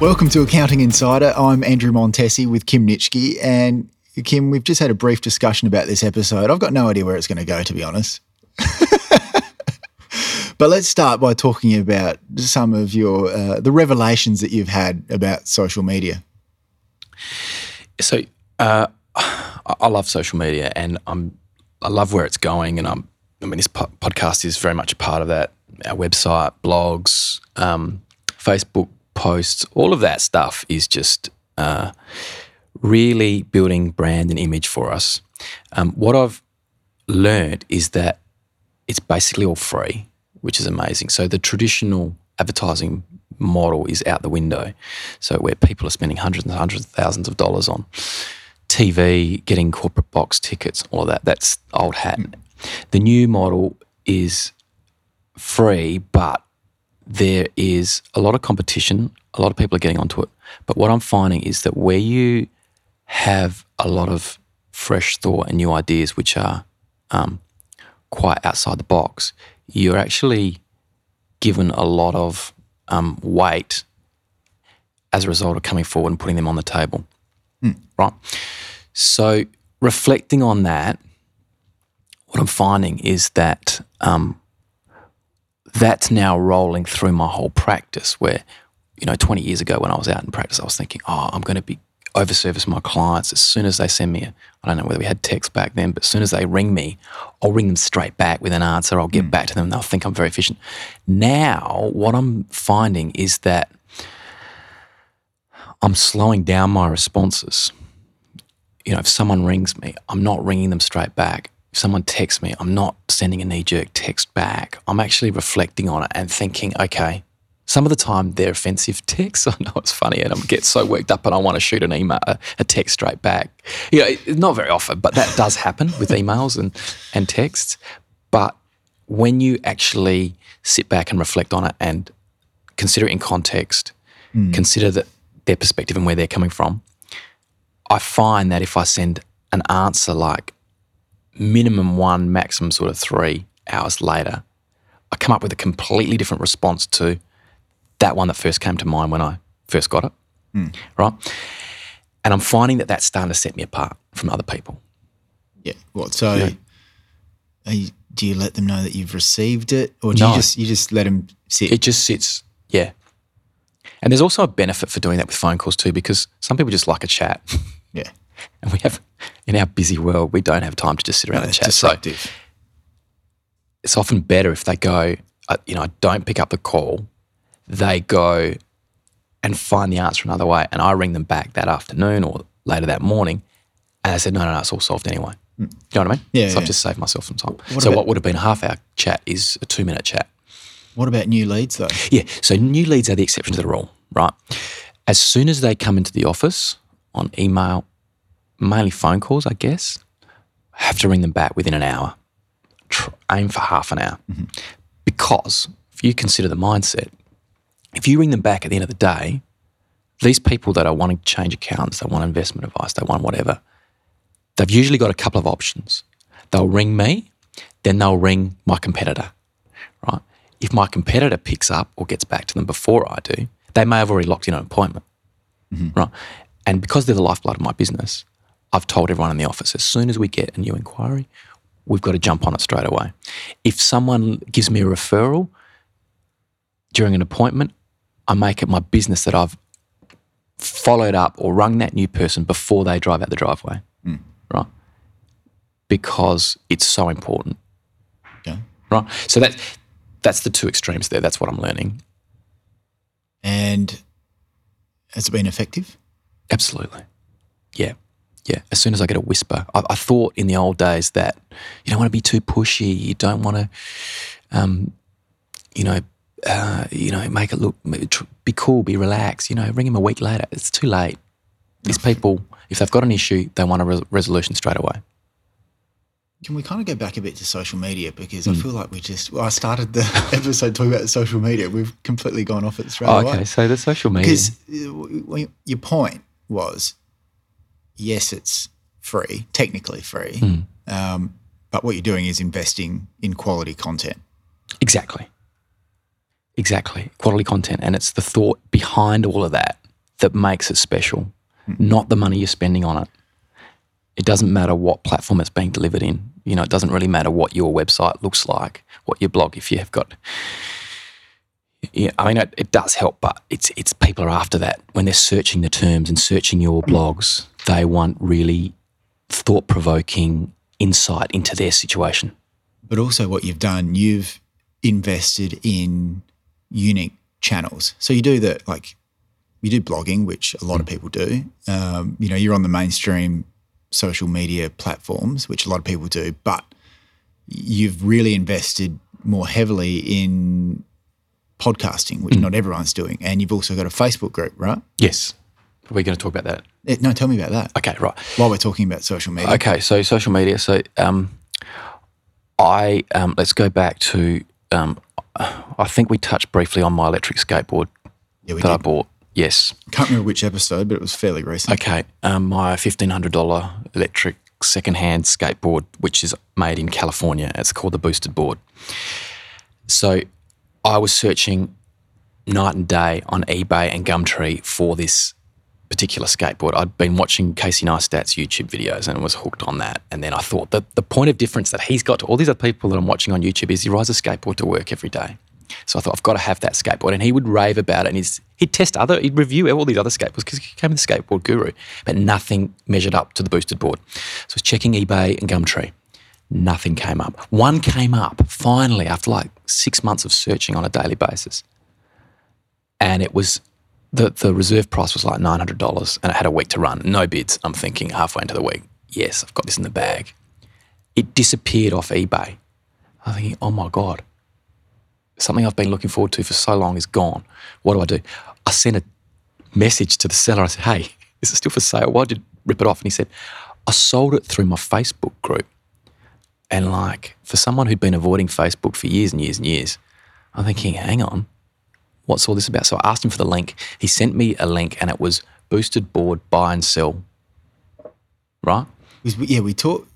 Welcome to Accounting Insider. I'm Andrew Montesi with Kim Nitschke. And Kim, we've just had a brief discussion about this episode. I've got no idea where it's going to go, to be honest. but let's start by talking about some of your uh, the revelations that you've had about social media. So uh, I love social media, and I'm I love where it's going, and I'm I mean this po- podcast is very much a part of that. Our website, blogs, um, Facebook posts, all of that stuff is just uh, really building brand and image for us. Um, what I've learned is that it's basically all free, which is amazing. So the traditional advertising model is out the window. So where people are spending hundreds and hundreds of thousands of dollars on TV, getting corporate box tickets, all of that, that's old hat. The new model is free, but there is a lot of competition. A lot of people are getting onto it. But what I'm finding is that where you have a lot of fresh thought and new ideas, which are um, quite outside the box, you're actually given a lot of um, weight as a result of coming forward and putting them on the table. Right. So, reflecting on that, what I'm finding is that um, that's now rolling through my whole practice. Where, you know, 20 years ago when I was out in practice, I was thinking, oh, I'm going to be overservice my clients as soon as they send me. A, I don't know whether we had text back then, but as soon as they ring me, I'll ring them straight back with an answer. I'll get hmm. back to them. And they'll think I'm very efficient. Now, what I'm finding is that I'm slowing down my responses. You know, if someone rings me, I'm not ringing them straight back. If someone texts me, I'm not sending a knee jerk text back. I'm actually reflecting on it and thinking, okay, some of the time they're offensive texts. I know it's funny and I get so worked up and I want to shoot an email, a, a text straight back. You know, not very often, but that does happen with emails and, and texts. But when you actually sit back and reflect on it and consider it in context, hmm. consider that their perspective and where they're coming from, I find that if I send an answer like minimum one, maximum sort of three hours later, I come up with a completely different response to that one that first came to mind when I first got it. Right. And I'm finding that that's starting to set me apart from other people. Yeah. What? So, you, do you let them know that you've received it, or do No. you just you just let them sit? It just sits, yeah. And there's also a benefit for doing that with phone calls too, because some people just like a chat. yeah. And we have, in our busy world, we don't have time to just sit around and That's chat. So it's often better if they go, uh, you know, I don't pick up the call. They go and find the answer another way. And I ring them back that afternoon or later that morning. And I said, no, no, no, it's all solved anyway. Mm. You know what I mean? Yeah, So yeah. I've just saved myself some time. What so about- what would have been a half hour chat is a two minute chat. What about new leads though? Yeah. So new leads are the exception to the rule, right? As soon as they come into the office on email, mainly phone calls, I guess, have to ring them back within an hour. Tr- aim for half an hour. Mm-hmm. Because if you consider the mindset, if you ring them back at the end of the day, these people that are wanting to change accounts, they want investment advice, they want whatever, they've usually got a couple of options. They'll ring me, then they'll ring my competitor, right? If my competitor picks up or gets back to them before I do, they may have already locked in an appointment, mm-hmm. right? And because they're the lifeblood of my business, I've told everyone in the office as soon as we get a new inquiry, we've got to jump on it straight away. If someone gives me a referral during an appointment, I make it my business that I've followed up or rung that new person before they drive out the driveway, right? Because it's so important, Okay. right? So that that's the two extremes there. That's what I'm learning. And has it been effective? Absolutely. Yeah. Yeah. As soon as I get a whisper, I, I thought in the old days that you don't want to be too pushy. You don't want to, um, you know, uh, you know, make it look, be cool, be relaxed. You know, ring him a week later. It's too late. These people, if they've got an issue, they want a res- resolution straight away. Can we kind of go back a bit to social media because Hmm. I feel like we just well, I started the episode talking about social media. We've completely gone off it straight Oh, away. okay. So the social media. Because uh, your point was, yes, it's free, technically free, Hmm. um, but what you're doing is investing in quality content. Exactly. Exactly. Quality content. And it's the thought behind all of that that makes it special, not the money you're spending on it. It doesn't matter what platform it's being delivered in. You know, it doesn't really matter what your website looks like, what your blog, if you have got. Yeah, I mean, it, it does help, but it's it's people are after that when they're searching the terms and searching your blogs. They want really thought provoking insight into their situation. But also, what you've done, you've invested in unique channels. So you do the like, you do blogging, which a lot of people do. Um, you know, you're on the mainstream social media platforms, which a lot of people do, but you've really invested more heavily in podcasting, which not everyone's doing. And you've also got a Facebook group, right? Yes, we're going to talk about that. Eh, No, tell me about that. Okay, right. While we're talking about social media. Okay, so social media. So um, I um, let's go back to um, I think we touched briefly on my electric skateboard Yeah, we that I bought. Yes. Can't remember which episode, but it was fairly recent. Okay. Um, my fifteen hundred dollar electric secondhand skateboard, which is made in California. It's called the Boosted Board. So I was searching night and day on eBay and Gumtree for this particular skateboard. I'd been watching Casey Neistat's YouTube videos and was hooked on that. And then I thought that the point of difference that he's got to all these other people that I'm watching on YouTube is he rides a skateboard to work every day. So I thought I've got to have that skateboard, and he would rave about it. And he'd test other, he'd review all these other skateboards because he became the skateboard guru, but nothing measured up to the boosted board. So I was checking eBay and Gumtree. Nothing came up. One came up finally after like six months of searching on a daily basis, and it was the the reserve price was like nine hundred dollars, and it had a week to run. No bids. I'm thinking halfway into the week, yes, I've got this in the bag. It disappeared off eBay. I'm thinking, oh my god, something I've been looking forward to for so long is gone. What do I do? I sent a message to the seller. I said, hey, is it still for sale? Why did you rip it off? And he said, I sold it through my Facebook group. And like for someone who'd been avoiding Facebook for years and years and years, I'm thinking, hang on, what's all this about? So I asked him for the link. He sent me a link and it was boosted board buy and sell. Right? Yeah, we talked.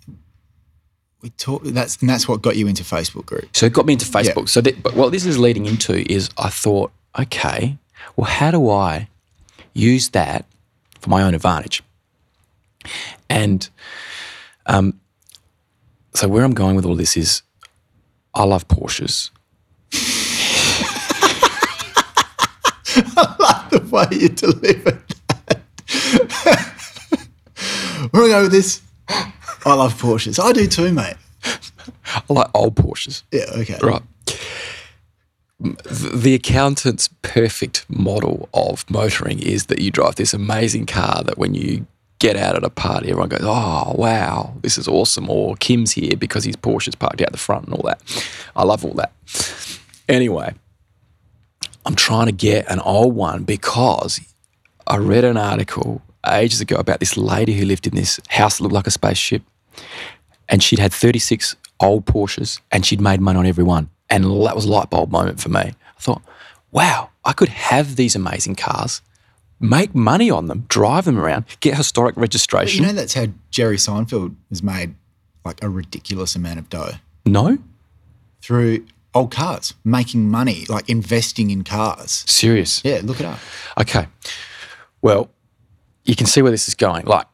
We talked. That's and that's what got you into Facebook group. So it got me into Facebook. So that, but what this is leading into is I thought, okay, well, how do I use that for my own advantage? And um, so where I'm going with all this is I love Porsches. The way you delivered that. Where are we going with this? I love Porsches. I do too, mate. I like old Porsches. Yeah. Okay. Right. The the accountant's perfect model of motoring is that you drive this amazing car that when you get out at a party, everyone goes, Oh, wow, this is awesome. Or Kim's here because his Porsche's parked out the front and all that. I love all that. Anyway, I'm trying to get an old one because I read an article ages ago about this lady who lived in this house that looked like a spaceship and she'd had 36 old Porsches and she'd made money on every one. And that was a light bulb moment for me. I thought, wow, I could have these amazing cars, make money on them, drive them around, get historic But registration. you know that's how Jerry Seinfeld has made like a ridiculous amount of dough no? through old cars, making money, like investing in cars. Serious. Yeah, look it up. Okay. Well, you can see where this is going. Like,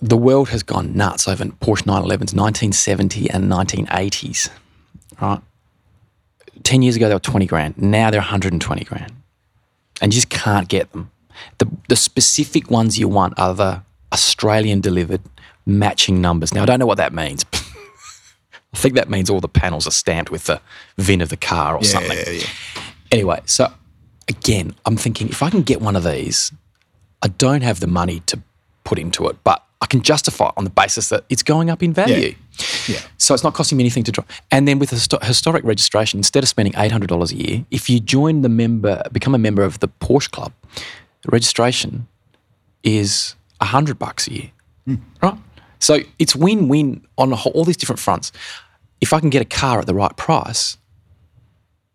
the world has gone nuts over Porsche 911s, 1970 and 1980s, right? 10 years ago, they were 20 grand. Now they're 120 grand. And you just can't get them. The, the specific ones you want are the Australian delivered matching numbers. Now, I don't know what that means. I think that means all the panels are stamped with the VIN of the car or Yeah, something. yeah, yeah. Anyway, so again, I'm thinking if I can get one of these, I don't have the money to put into it, but I can justify it on the basis that it's going up in value. Yeah. So it's not costing me anything to drive. And then with histo- historic registration, instead of spending $800 a year, if you join the member, become a member of the Porsche Club, registration is 100 bucks a year. Hmm. Right? So it's win-win on whole, all these different fronts. If I can get a car at the right price,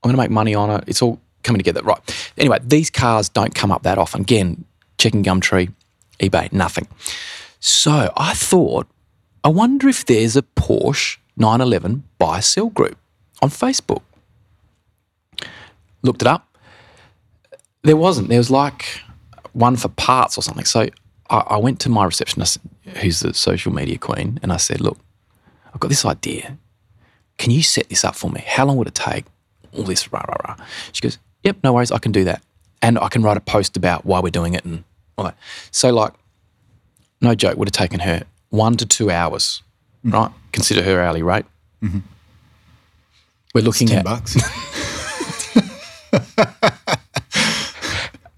I'm going to make money on it. It's all coming together. Right. Anyway, these cars don't come up that often. Again, checking Gumtree, eBay, nothing. So I thought, I wonder if there's a Porsche 911 buy sell group on Facebook. Looked it up. There wasn't. There was like one for parts or something. So I, I went to my receptionist, who's the social media queen, and I said, "Look, I've got this idea. Can you set this up for me? How long would it take? All this rah rah rah." She goes, "Yep, no worries. I can do that, and I can write a post about why we're doing it and all that." So like, no joke, would have taken her one to two hours, mm. right? Consider her hourly rate. Mm-hmm. We're looking Ten at bucks.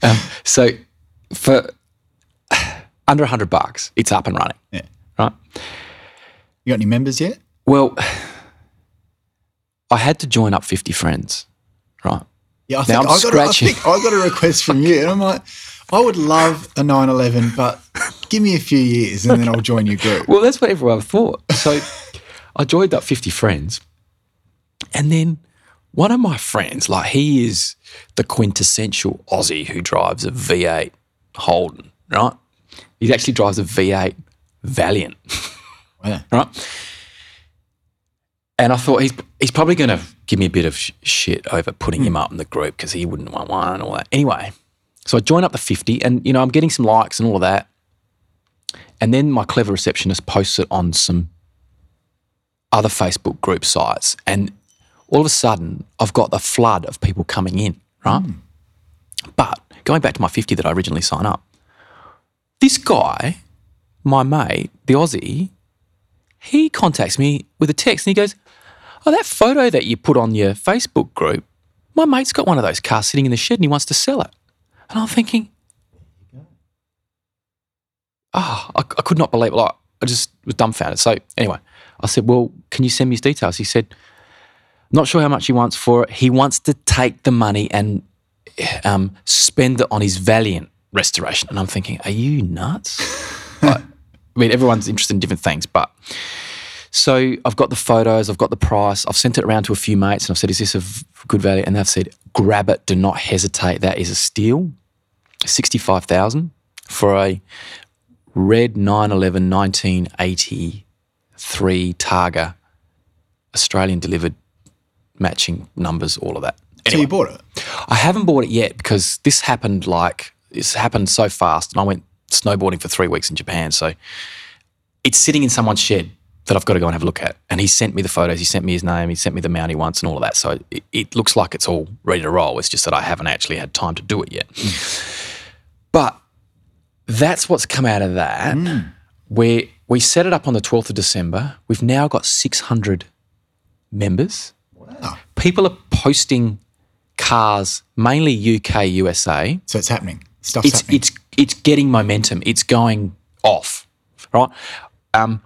Um, so for under a hundred bucks, it's up and running, yeah. right? You got any members yet? Well, I had to join up 50 friends, right? Yeah, I Now think, I'm I, got a, I scratching. think I got a request from you, and I'm like, I would love a 911, but give me a few years, and then I'll join your group. Well, that's what everyone thought. So I joined up 50 friends. And then one of my friends, like he is the quintessential Aussie who drives a V8 Holden, right? He actually drives a V8 Valiant, Yeah. right? And I thought he's he's probably going to give me a bit of sh- shit over putting him hmm. up in the group because he wouldn't want one and all that. Anyway, so I join up the 50 and, you know, I'm getting some likes and all of that. And then my clever receptionist posts it on some other Facebook group sites. And all of a sudden, I've got the flood of people coming in, right? Hmm. But going back to my 50 that I originally signed up, this guy, my mate, the Aussie, he contacts me with a text and he goes, Oh, that photo that you put on your Facebook group, my mate's got one of those cars sitting in the shed and he wants to sell it. And I'm thinking, oh, I, I could not believe it. Like, I just was dumbfounded. So anyway, I said, well, can you send me his details? He said, not sure how much he wants for it. He wants to take the money and um, spend it on his Valiant restoration. And I'm thinking, are you nuts? Like, I mean, everyone's interested in different things, but so I've got the photos, I've got the price, I've sent it around to a few mates, and I've said, "Is this of good value?" And they've said, "Grab it, do not hesitate. That is a steal. Sixty-five thousand for a red 911 1983 Targa, Australian delivered, matching numbers, all of that." So you bought it? I haven't bought it yet because this happened like this happened so fast, and I went snowboarding for three weeks in Japan. So it's sitting in someone's shed that I've got to go and have a look at. And he sent me the photos. He sent me his name. He sent me the mount he wants and all of that. So it, it looks like it's all ready to roll. It's just that I haven't actually had time to do it yet. But that's what's come out of that. Hmm. Where we set it up on the 12th of December. We've now got 600 members Wow. people are posting cars, mainly UK, USA. So it's happening. Stuff's It's happening. it's it's getting momentum. It's going off, right? Um,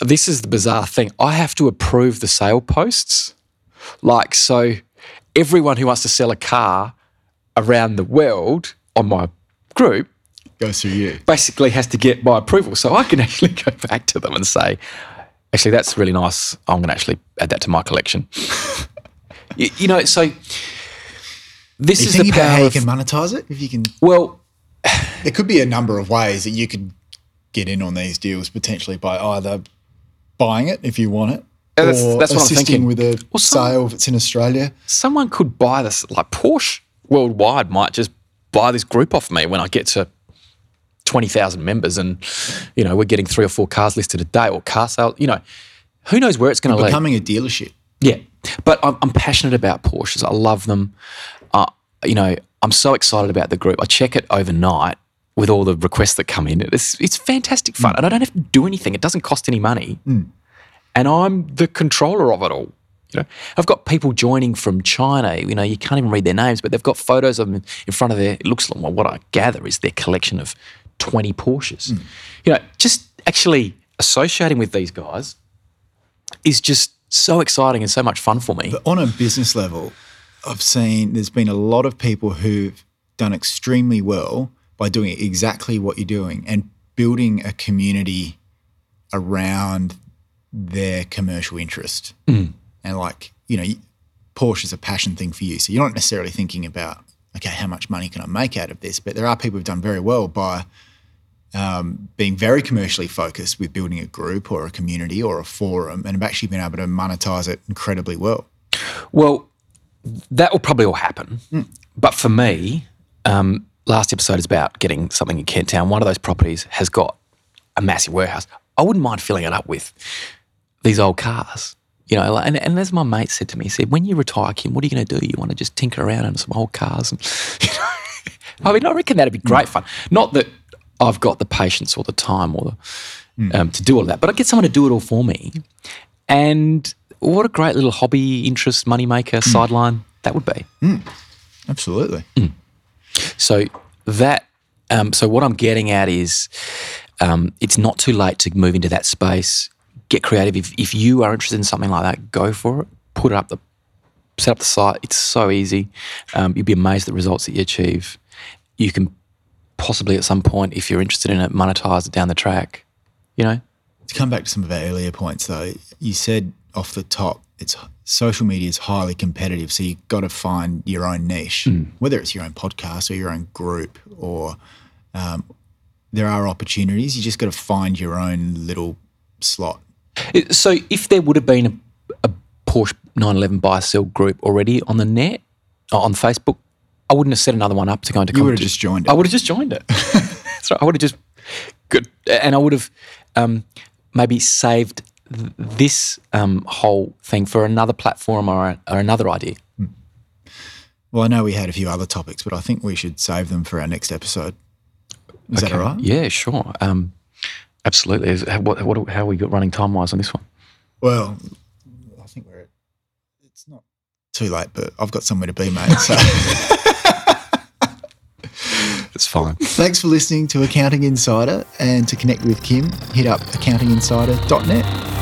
this is the bizarre thing. I have to approve the sale posts, like so. Everyone who wants to sell a car around the world on my group Goes through you. basically has to get my approval. So I can actually go back to them and say, actually, that's really nice. I'm going to actually add that to my collection. you, you know, so this is the about how power you can monetize it? If you can, well, there could be a number of ways that you could get in on these deals potentially by either buying it if you want it, Yeah, that's- or that's what I'm assisting thinking. with a Well, some- sale if it's in Australia. someone could buy this, like Porsche worldwide might just buy this group off me when I get to 20,000 members and, you know, we're getting three or four cars listed a day or car sales, you know, who knows where it's going to lead. Becoming a dealership. Yeah, but I'm, I'm passionate about Porsches. I love them. Uh, you know, I'm so excited about the group. I check it overnight with all the requests that come in. It's it's fantastic fun, and I don't have to do anything. It doesn't cost any money, and I'm the controller of it all. You know, I've got people joining from China. You know, you can't even read their names, but they've got photos of them in front of their. It looks like well, what I gather is their collection of 20 Porsches. You know, just actually associating with these guys is just so exciting and so much fun for me. But on a business level, I've seen there's been a lot of people who've done extremely well by doing exactly what you're doing and building a community around their commercial interest. And like, you know, Porsche is a passion thing for you. So you're not necessarily thinking about, okay, how much money can I make out of this? But there are people who've done very well by um, being very commercially focused with building a group or a community or a forum and have actually been able to monetize it incredibly well. Well, that will probably all happen. But for me, um, last episode is about getting something in Kent Town. One of those properties has got a massive warehouse. I wouldn't mind filling it up with these old cars. You know, like- and, and as my mate said to me, he said, when you retire, Kim, what are you going to do? You want to just tinker around on some old cars? And, you know, I mean, I reckon that'd be great fun. Not that I've got the patience or the time or the, um, to do all that, but I'd get someone to do it all for me. And what a great little hobby, interest, moneymaker, sideline that would be. Absolutely. So that, um, so what I'm getting at is, um, it's not too late to move into that space. Get creative. If if you are interested in something like that, go for it. Put it up the, set up the site. It's so easy. Um, you'd be amazed at the results that you achieve. You can possibly at some point, if you're interested in it, monetize it down the track. You know, To come back to some of our earlier points, though, you said off the top, it's social media is highly competitive, so you've got to find your own niche, whether it's your own podcast or your own group, or um, there are opportunities. You just got to find your own little slot. So if there would have been a, a Porsche 911 buy sell group already on the net, on Facebook, I wouldn't have set another one up to go into You would have just joined it. I would have just joined it. That's right. I would have just good, and I would have um, maybe saved th- this um, whole thing for another platform or, or another idea. Well, I know we had a few other topics, but I think we should save them for our next episode. Is that all right? Yeah, sure. Um, absolutely. Is- How, what, what, how are we running time wise on this one? Well, I think we're. It's not too late, but I've got somewhere to be, mate. So. It's fine. Thanks for listening to Accounting Insider. And to connect with Kim, hit up accountinginsider.net.